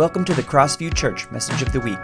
Welcome to the Crossview Church Message of the Week.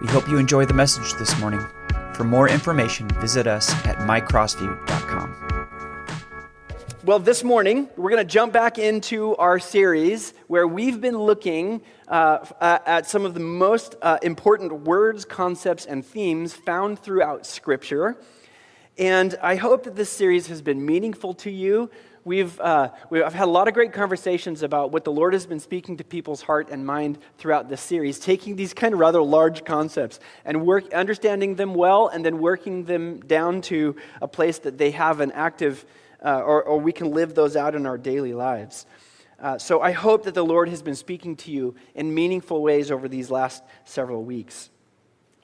We hope you enjoy the message this morning. For more information, visit us at mycrossview.com. Well, this morning, we're going to jump back into our series where we've been looking uh, at some of the most uh, important words, concepts, and themes found throughout Scripture. And I hope that this series has been meaningful to you. We've, uh, we've I've had a lot of great conversations about what the Lord has been speaking to people's heart and mind throughout this series, taking these kind of rather large concepts and work, understanding them well and then working them down to a place that they have an active, uh, or, or we can live those out in our daily lives. Uh, so I hope that the Lord has been speaking to you in meaningful ways over these last several weeks.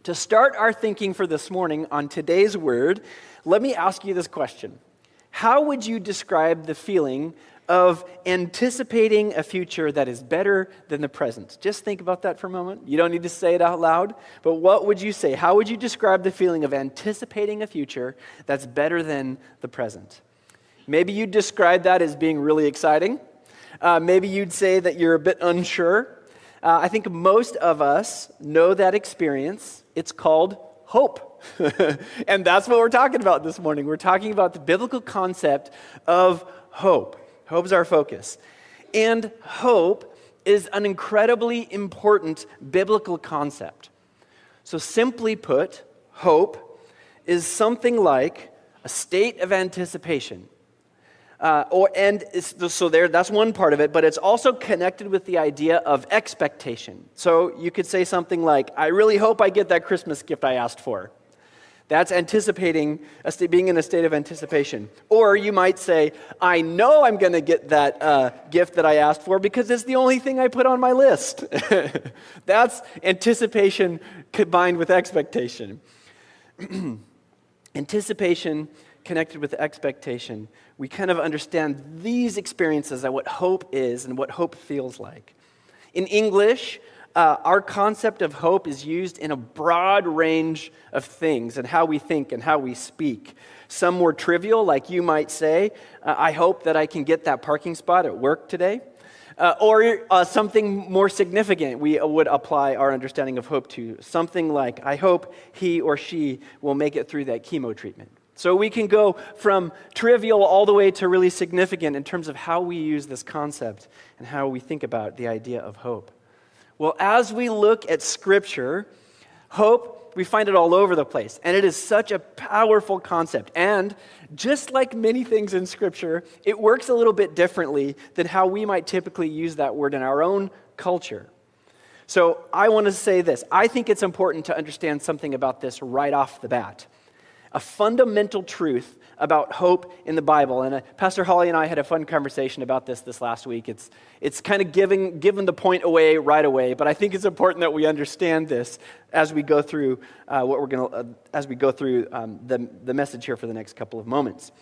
To start our thinking for this morning on today's word, let me ask you this question how would you describe the feeling of anticipating a future that is better than the present? Just think about that for a moment. You don't need to say it out loud, but what would you say? How would you describe the feeling of anticipating a future that's better than the present? Maybe you'd describe that as being really exciting. Uh, maybe you'd say that you're a bit unsure. Uh, I think most of us know that experience. It's called hope. and that's what we're talking about this morning. We're talking about the biblical concept of hope. Hope's our focus. And hope is an incredibly important biblical concept. So, simply put, hope is something like a state of anticipation. Uh, or, and so there, that's one part of it, but it's also connected with the idea of expectation. So you could say something like, I really hope I get that Christmas gift I asked for. That's anticipating, being in a state of anticipation. Or you might say, I know I'm going to get that uh, gift that I asked for because it's the only thing I put on my list. That's anticipation combined with expectation. anticipation connected with expectation. We kind of understand these experiences and what hope is and what hope feels like. In English, uh, our concept of hope is used in a broad range of things and how we think and how we speak. Some more trivial, like you might say, uh, I hope that I can get that parking spot at work today. Uh, or uh, something more significant, we would apply our understanding of hope to. Something like, I hope he or she will make it through that chemo treatment. So we can go from trivial all the way to really significant in terms of how we use this concept and how we think about the idea of hope. Well, as we look at Scripture, hope, we find it all over the place. And it is such a powerful concept. And just like many things in Scripture, it works a little bit differently than how we might typically use that word in our own culture. So I want to say this I think it's important to understand something about this right off the bat. A fundamental truth about hope in the Bible. And uh, Pastor Holly and I had a fun conversation about this this last week. It's, it's kind of giving, giving the point away right away, but I think it's important that we understand this as we go through uh, what we're going to, uh, as we go through um, the, the message here for the next couple of moments.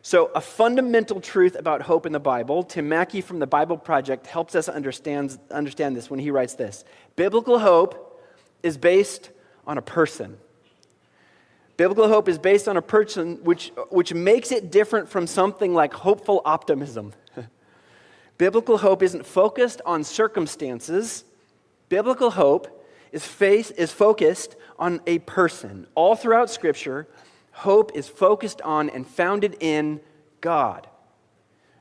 So, a fundamental truth about hope in the Bible, Tim Mackie from the Bible Project helps us understand, understand this when he writes this Biblical hope is based on a person. Biblical hope is based on a person, which, which makes it different from something like hopeful optimism. Biblical hope isn't focused on circumstances. Biblical hope is, face, is focused on a person. All throughout Scripture, hope is focused on and founded in God.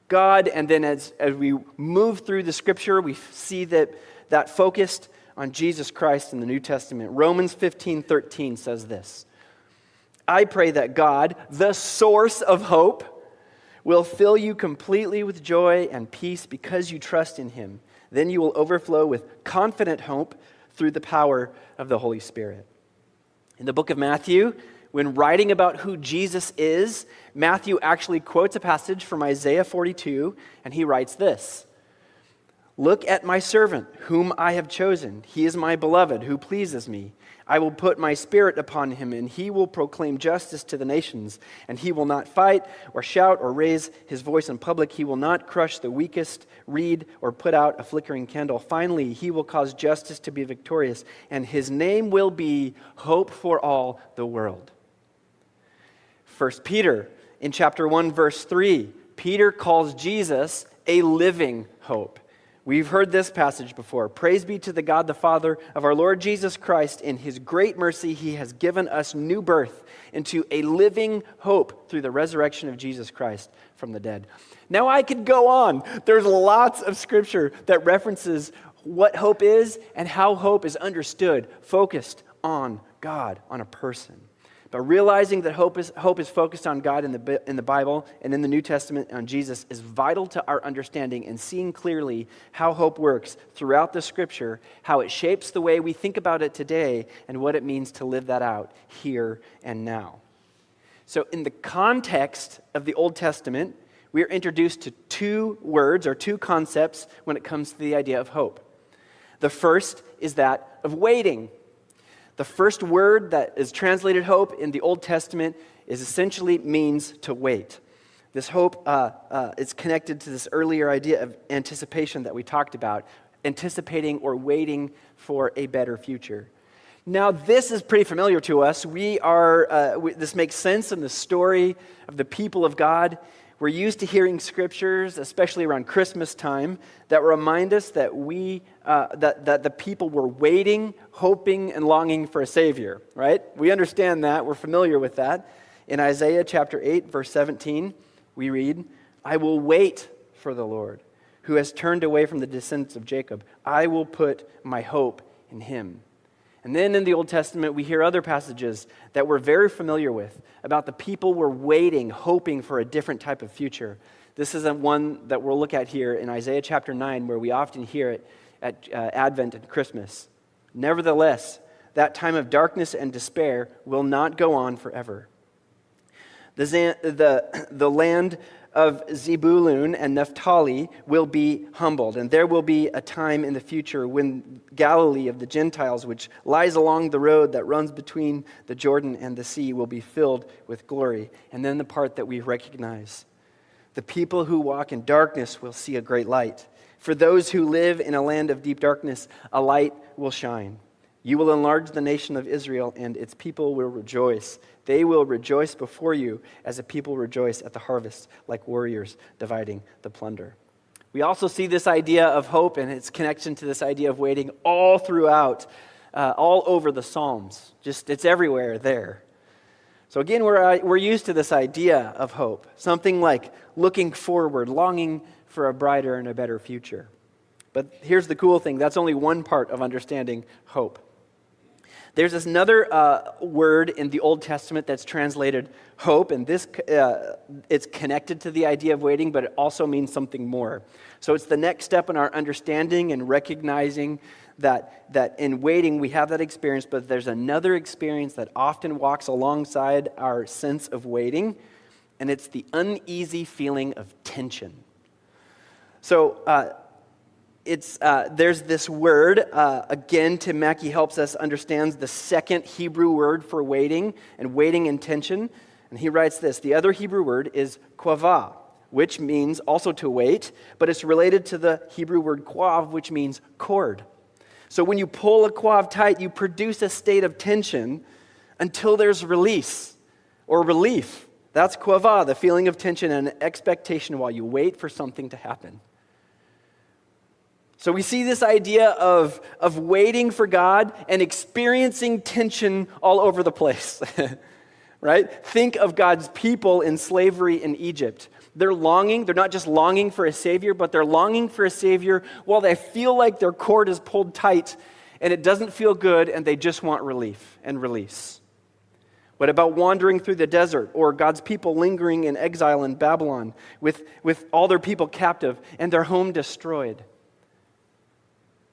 God, and then as, as we move through the Scripture, we see that that focused on Jesus Christ in the New Testament. Romans 15 13 says this. I pray that God, the source of hope, will fill you completely with joy and peace because you trust in him. Then you will overflow with confident hope through the power of the Holy Spirit. In the book of Matthew, when writing about who Jesus is, Matthew actually quotes a passage from Isaiah 42, and he writes this Look at my servant, whom I have chosen. He is my beloved, who pleases me. I will put my spirit upon him, and he will proclaim justice to the nations. And he will not fight or shout or raise his voice in public. He will not crush the weakest reed or put out a flickering candle. Finally, he will cause justice to be victorious, and his name will be hope for all the world. 1 Peter, in chapter 1, verse 3, Peter calls Jesus a living hope We've heard this passage before. Praise be to the God the Father of our Lord Jesus Christ. In his great mercy, he has given us new birth into a living hope through the resurrection of Jesus Christ from the dead. Now, I could go on. There's lots of scripture that references what hope is and how hope is understood, focused on God, on a person. But realizing that hope is, hope is focused on God in the, in the Bible and in the New Testament on Jesus is vital to our understanding and seeing clearly how hope works throughout the scripture, how it shapes the way we think about it today, and what it means to live that out here and now. So, in the context of the Old Testament, we are introduced to two words or two concepts when it comes to the idea of hope. The first is that of waiting. The first word that is translated hope in the Old Testament is essentially means to wait. This hope uh, uh, is connected to this earlier idea of anticipation that we talked about, anticipating or waiting for a better future. Now, this is pretty familiar to us. We are, uh, we, this makes sense in the story of the people of God. We're used to hearing scriptures, especially around Christmas time, that remind us that we, uh, that, that the people were waiting, hoping, and longing for a Savior, right? We understand that. We're familiar with that. In Isaiah chapter 8, verse 17, we read, I will wait for the Lord, who has turned away from the descendants of Jacob. I will put my hope in him. And then in the Old Testament, we hear other passages that we're very familiar with about the people were waiting, hoping for a different type of future. This is one that we'll look at here in Isaiah chapter 9, where we often hear it at uh, Advent and Christmas. Nevertheless, that time of darkness and despair will not go on forever. The, the, the land of Zebulun and Naphtali will be humbled, and there will be a time in the future when Galilee of the Gentiles, which lies along the road that runs between the Jordan and the sea, will be filled with glory. And then the part that we recognize the people who walk in darkness will see a great light. For those who live in a land of deep darkness, a light will shine. You will enlarge the nation of Israel, and its people will rejoice. They will rejoice before you as a people rejoice at the harvest, like warriors dividing the plunder. We also see this idea of hope and its connection to this idea of waiting all throughout, uh, all over the Psalms. Just, it's everywhere there. So, again, we're, uh, we're used to this idea of hope, something like looking forward, longing for a brighter and a better future. But here's the cool thing that's only one part of understanding hope. There's this another uh, word in the Old Testament that's translated hope, and this uh, it's connected to the idea of waiting, but it also means something more. So it's the next step in our understanding and recognizing that, that in waiting we have that experience, but there's another experience that often walks alongside our sense of waiting, and it's the uneasy feeling of tension. So, uh, it's, uh, there's this word, uh, again, Tim Mackie helps us understand the second Hebrew word for waiting and waiting intention. And he writes this the other Hebrew word is qavah, which means also to wait, but it's related to the Hebrew word qav, which means cord. So when you pull a qav tight, you produce a state of tension until there's release or relief. That's qavah, the feeling of tension and expectation while you wait for something to happen. So we see this idea of, of waiting for God and experiencing tension all over the place. right? Think of God's people in slavery in Egypt. They're longing, they're not just longing for a Savior, but they're longing for a Savior while they feel like their cord is pulled tight and it doesn't feel good and they just want relief and release. What about wandering through the desert or God's people lingering in exile in Babylon with, with all their people captive and their home destroyed?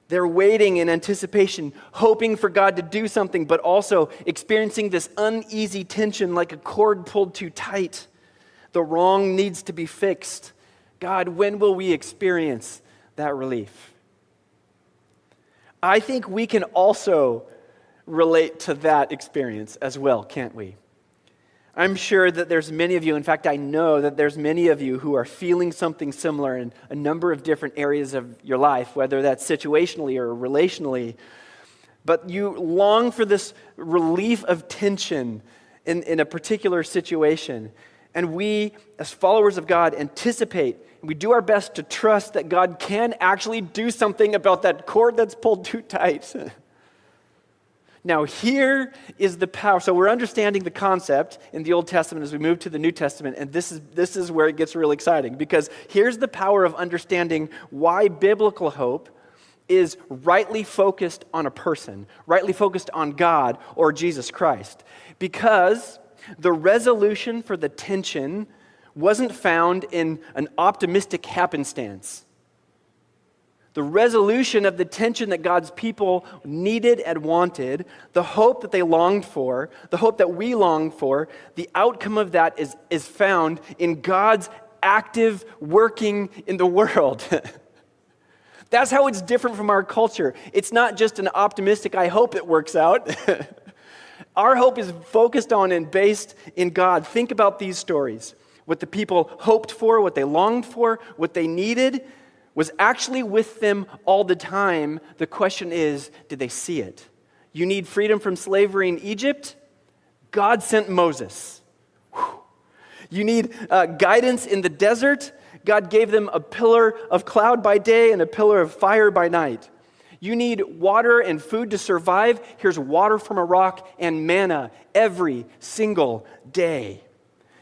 They're waiting in anticipation, hoping for God to do something, but also experiencing this uneasy tension like a cord pulled too tight. The wrong needs to be fixed. God, when will we experience that relief? I think we can also relate to that experience as well, can't we? I'm sure that there's many of you, in fact, I know that there's many of you who are feeling something similar in a number of different areas of your life, whether that's situationally or relationally. But you long for this relief of tension in, in a particular situation. And we, as followers of God, anticipate we do our best to trust that God can actually do something about that cord that's pulled too tight. now, here is the power. So, we're understanding the concept in the Old Testament as we move to the New Testament, and this is, this is where it gets really exciting because here's the power of understanding why biblical hope is rightly focused on a person, rightly focused on God or Jesus Christ. Because the resolution for the tension wasn't found in an optimistic happenstance. The resolution of the tension that God's people needed and wanted, the hope that they longed for, the hope that we long for, the outcome of that is, is found in God's active working in the world. That's how it's different from our culture. It's not just an optimistic, I hope it works out. our hope is focused on and based in God. Think about these stories. What the people hoped for, what they longed for, what they needed was actually with them all the time. The question is, did they see it? You need freedom from slavery in Egypt? God sent Moses. Whew. You need uh, guidance in the desert? God gave them a pillar of cloud by day and a pillar of fire by night. You need water and food to survive. Here's water from a rock and manna every single day.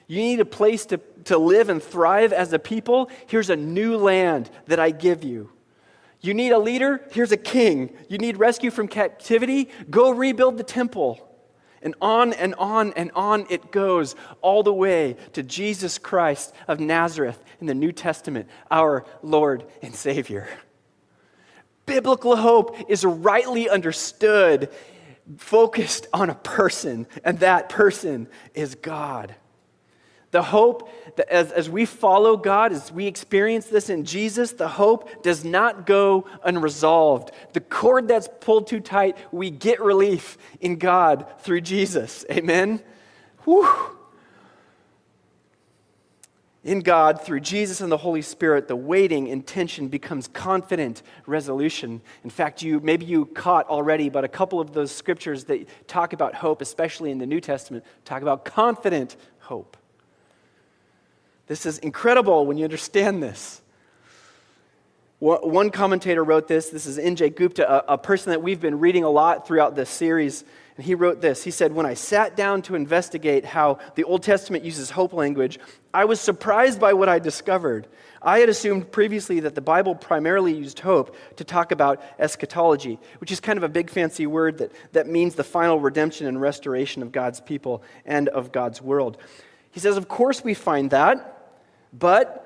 You need a place to, to live and thrive as a people. Here's a new land that I give you. You need a leader? Here's a king. You need rescue from captivity? Go rebuild the temple. And on and on and on it goes, all the way to Jesus Christ of Nazareth in the New Testament, our Lord and Savior. Biblical hope is rightly understood, focused on a person, and that person is God. The hope that as, as we follow God, as we experience this in Jesus, the hope does not go unresolved. The cord that's pulled too tight, we get relief in God through Jesus. Amen? Whew. In God, through Jesus and the Holy Spirit, the waiting intention becomes confident resolution. In fact, you maybe you caught already, but a couple of those scriptures that talk about hope, especially in the New Testament, talk about confident hope. This is incredible when you understand this. One commentator wrote this. This is Nijay Gupta, a, a, person that we've been reading a lot throughout this series. And he wrote this. He said, When I sat down to investigate how the Old Testament uses hope language, I was surprised by what I discovered. I had assumed previously that the Bible primarily used hope to talk about eschatology, which is kind of a big fancy word that, that means the final redemption and restoration of God's people and of God's world. He says, Of course, we find that. But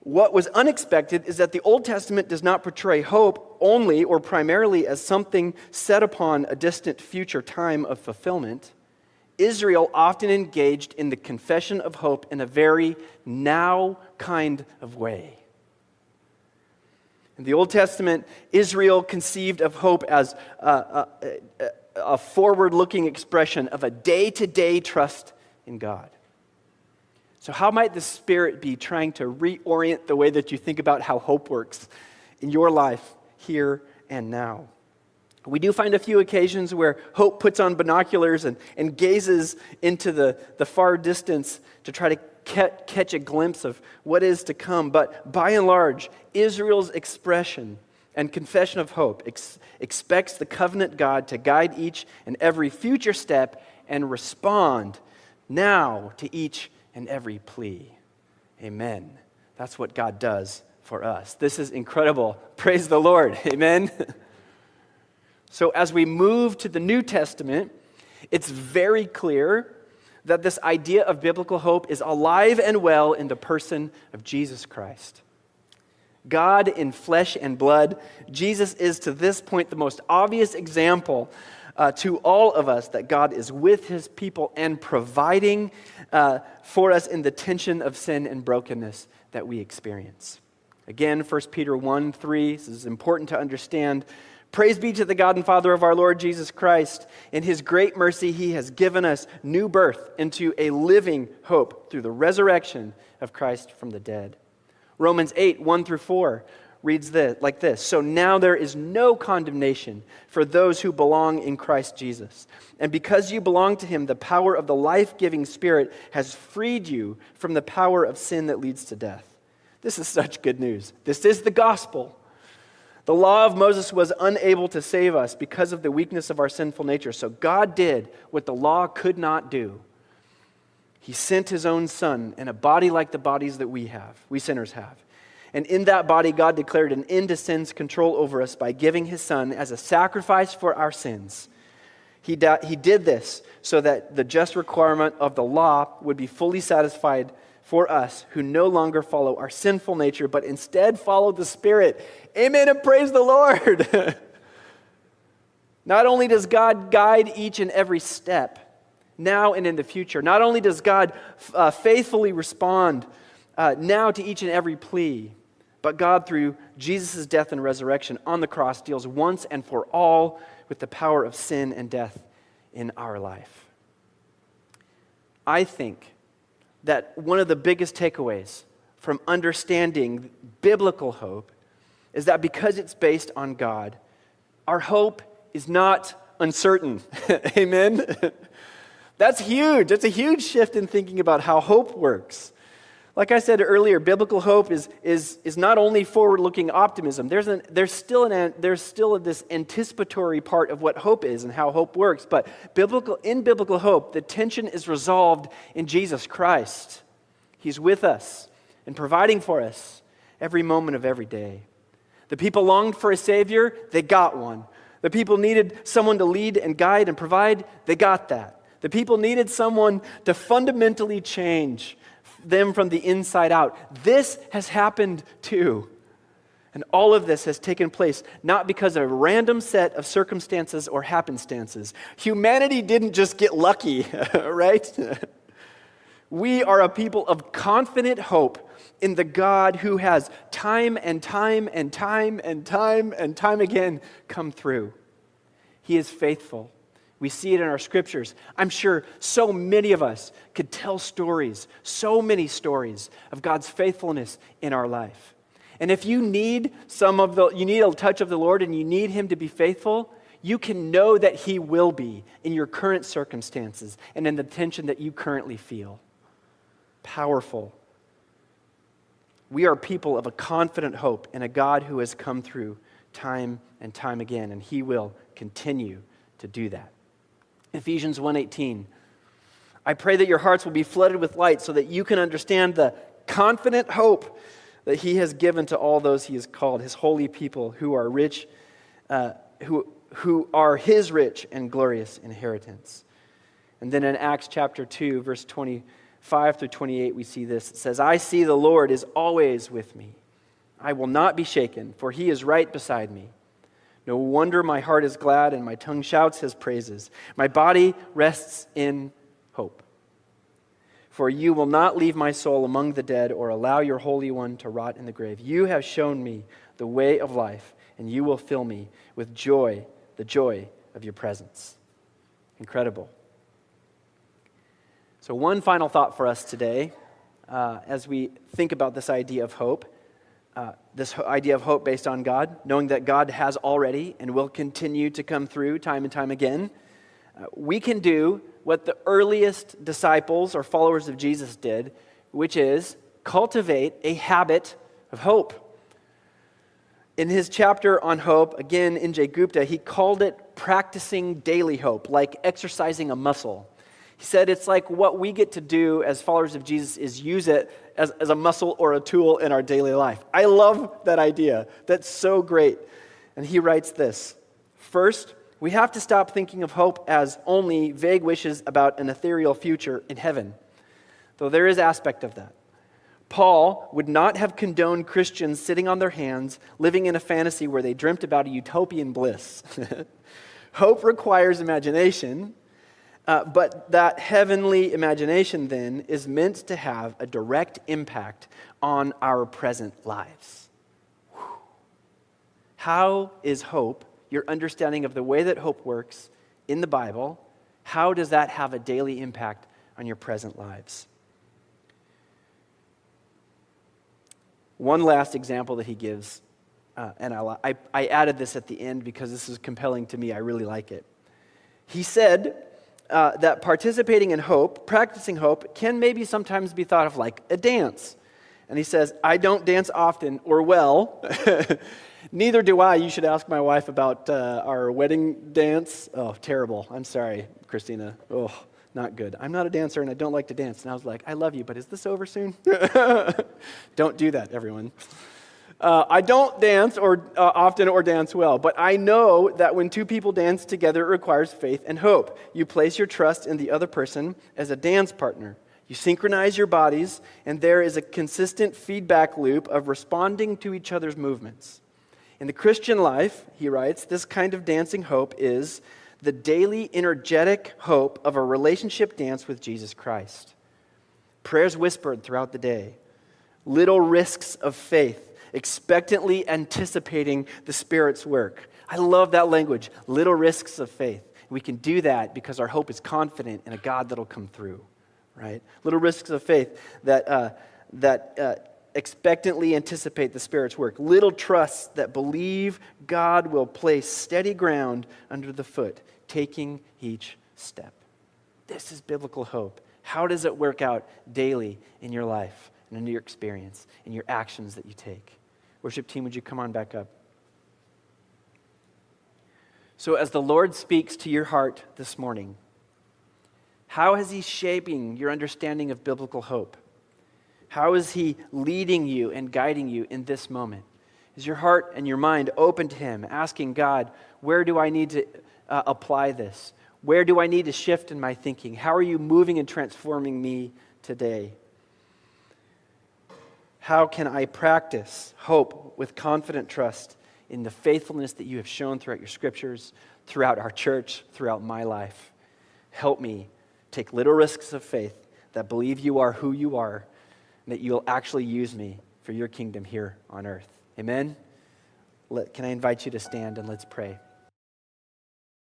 what was unexpected is that the Old Testament does not portray hope only or primarily as something set upon a distant future time of fulfillment. Israel often engaged in the confession of hope in a very now kind of way. In the Old Testament, Israel conceived of hope as a, a, a forward looking expression of a day to day trust in God. So, how might the Spirit be trying to reorient the way that you think about how hope works in your life here and now? We do find a few occasions where hope puts on binoculars and, and gazes into the, the far distance to try to catch a glimpse of what is to come. But by and large, Israel's expression and confession of hope ex- expects the covenant God to guide each and every future step and respond now to each and every plea. Amen. That's what God does for us. This is incredible. Praise the Lord. Amen. so, as we move to the New Testament, it's very clear that this idea of biblical hope is alive and well in the person of Jesus Christ. God in flesh and blood, Jesus is to this point the most obvious example uh, to all of us that God is with his people and providing uh, for us in the tension of sin and brokenness that we experience. Again, 1 Peter 1 3, this is important to understand. Praise be to the God and Father of our Lord Jesus Christ. In his great mercy, he has given us new birth into a living hope through the resurrection of Christ from the dead. Romans 8 1 through 4 reads this, like this So now there is no condemnation for those who belong in Christ Jesus. And because you belong to him, the power of the life giving Spirit has freed you from the power of sin that leads to death. This is such good news. This is the gospel. The law of Moses was unable to save us because of the weakness of our sinful nature. So God did what the law could not do. He sent his own son in a body like the bodies that we have, we sinners have. And in that body, God declared an end to sin's control over us by giving his son as a sacrifice for our sins. He, di- he did this so that the just requirement of the law would be fully satisfied for us who no longer follow our sinful nature, but instead follow the Spirit. Amen and praise the Lord. Not only does God guide each and every step, now and in the future, not only does God uh, faithfully respond uh, now to each and every plea, but God, through Jesus' death and resurrection on the cross, deals once and for all with the power of sin and death in our life. I think that one of the biggest takeaways from understanding biblical hope is that because it's based on God, our hope is not uncertain. Amen? That's huge. That's a huge shift in thinking about how hope works. Like I said earlier, biblical hope is, is, is not only forward looking optimism, there's, an, there's, still an, there's still this anticipatory part of what hope is and how hope works. But biblical, in biblical hope, the tension is resolved in Jesus Christ. He's with us and providing for us every moment of every day. The people longed for a Savior, they got one. The people needed someone to lead and guide and provide, they got that. The people needed someone to fundamentally change them from the inside out. This has happened too. And all of this has taken place not because of a random set of circumstances or happenstances. Humanity didn't just get lucky, right? we are a people of confident hope in the God who has time and time and time and time and time again come through. He is faithful. We see it in our scriptures. I'm sure so many of us could tell stories, so many stories of God's faithfulness in our life. And if you need some of the you need a touch of the Lord and you need him to be faithful, you can know that he will be in your current circumstances and in the tension that you currently feel. Powerful. We are people of a confident hope in a God who has come through time and time again and he will continue to do that. Ephesians 1:18. I pray that your hearts will be flooded with light so that you can understand the confident hope that he has given to all those he has called, his holy people who are rich, uh, who, who are his rich and glorious inheritance. And then in Acts chapter 2, verse 25 through 28, we see this. It says, I see the Lord is always with me. I will not be shaken, for he is right beside me. No wonder my heart is glad and my tongue shouts his praises. My body rests in hope. For you will not leave my soul among the dead or allow your Holy One to rot in the grave. You have shown me the way of life, and you will fill me with joy, the joy of your presence. Incredible. So, one final thought for us today uh, as we think about this idea of hope uh, this idea of hope based on God, knowing that God has already and will continue to come through time and time again, uh, we can do what the earliest disciples or followers of Jesus did, which is cultivate a habit of hope. In his chapter on hope, again Nijay Gupta, he called it practicing daily hope, like exercising a muscle. He said it's like what we get to do as followers of Jesus is use it as, as a muscle or a tool in our daily life. I love that idea. That's so great. And he writes this First, we have to stop thinking of hope as only vague wishes about an ethereal future in heaven, though there is aspect of that. Paul would not have condoned Christians sitting on their hands, living in a fantasy where they dreamt about a utopian bliss. hope requires imagination, uh, but that heavenly imagination then is meant to have a direct impact on our present lives. Whew. How is hope, your understanding of the way that hope works in the Bible, how does that have a daily impact on your present lives? One last example that he gives, uh, and I, I added this at the end because this is compelling to me. I really like it. He said, uh, that participating in hope, practicing hope, can maybe sometimes be thought of like a dance. And he says, I don't dance often or well. Neither do I. You should ask my wife about uh, our wedding dance. Oh, terrible. I'm sorry, Christina. Oh, not good. I'm not a dancer and I don't like to dance. And I was like, I love you, but is this over soon? don't do that, everyone. Uh, I don't dance or uh, often or dance well, but I know that when two people dance together, it requires faith and hope. You place your trust in the other person as a dance partner. You synchronize your bodies, and there is a consistent feedback loop of responding to each other's movements. In the Christian life, he writes, this kind of dancing hope is the daily energetic hope of a relationship dance with Jesus Christ. Prayers whispered throughout the day, little risks of faith expectantly anticipating the Spirit's work. I love that language, little risks of faith. We can do that because our hope is confident in a God that'll come through, right? Little risks of faith that, uh, that uh, expectantly anticipate the Spirit's work. Little trusts that believe God will place steady ground under the foot, taking each step. This is biblical hope. How does it work out daily in your life and in your experience, in your actions that you take? Worship team, would you come on back up? So, as the Lord speaks to your heart this morning, how is He shaping your understanding of biblical hope? How is He leading you and guiding you in this moment? Is your heart and your mind open to Him, asking God, where do I need to uh, apply this? Where do I need to shift in my thinking? How are you moving and transforming me today? How can I practice hope with confident trust in the faithfulness that you have shown throughout your scriptures, throughout our church, throughout my life? Help me take little risks of faith that believe you are who you are, and that you will actually use me for your kingdom here on earth. Amen? Let, can I invite you to stand and let's pray?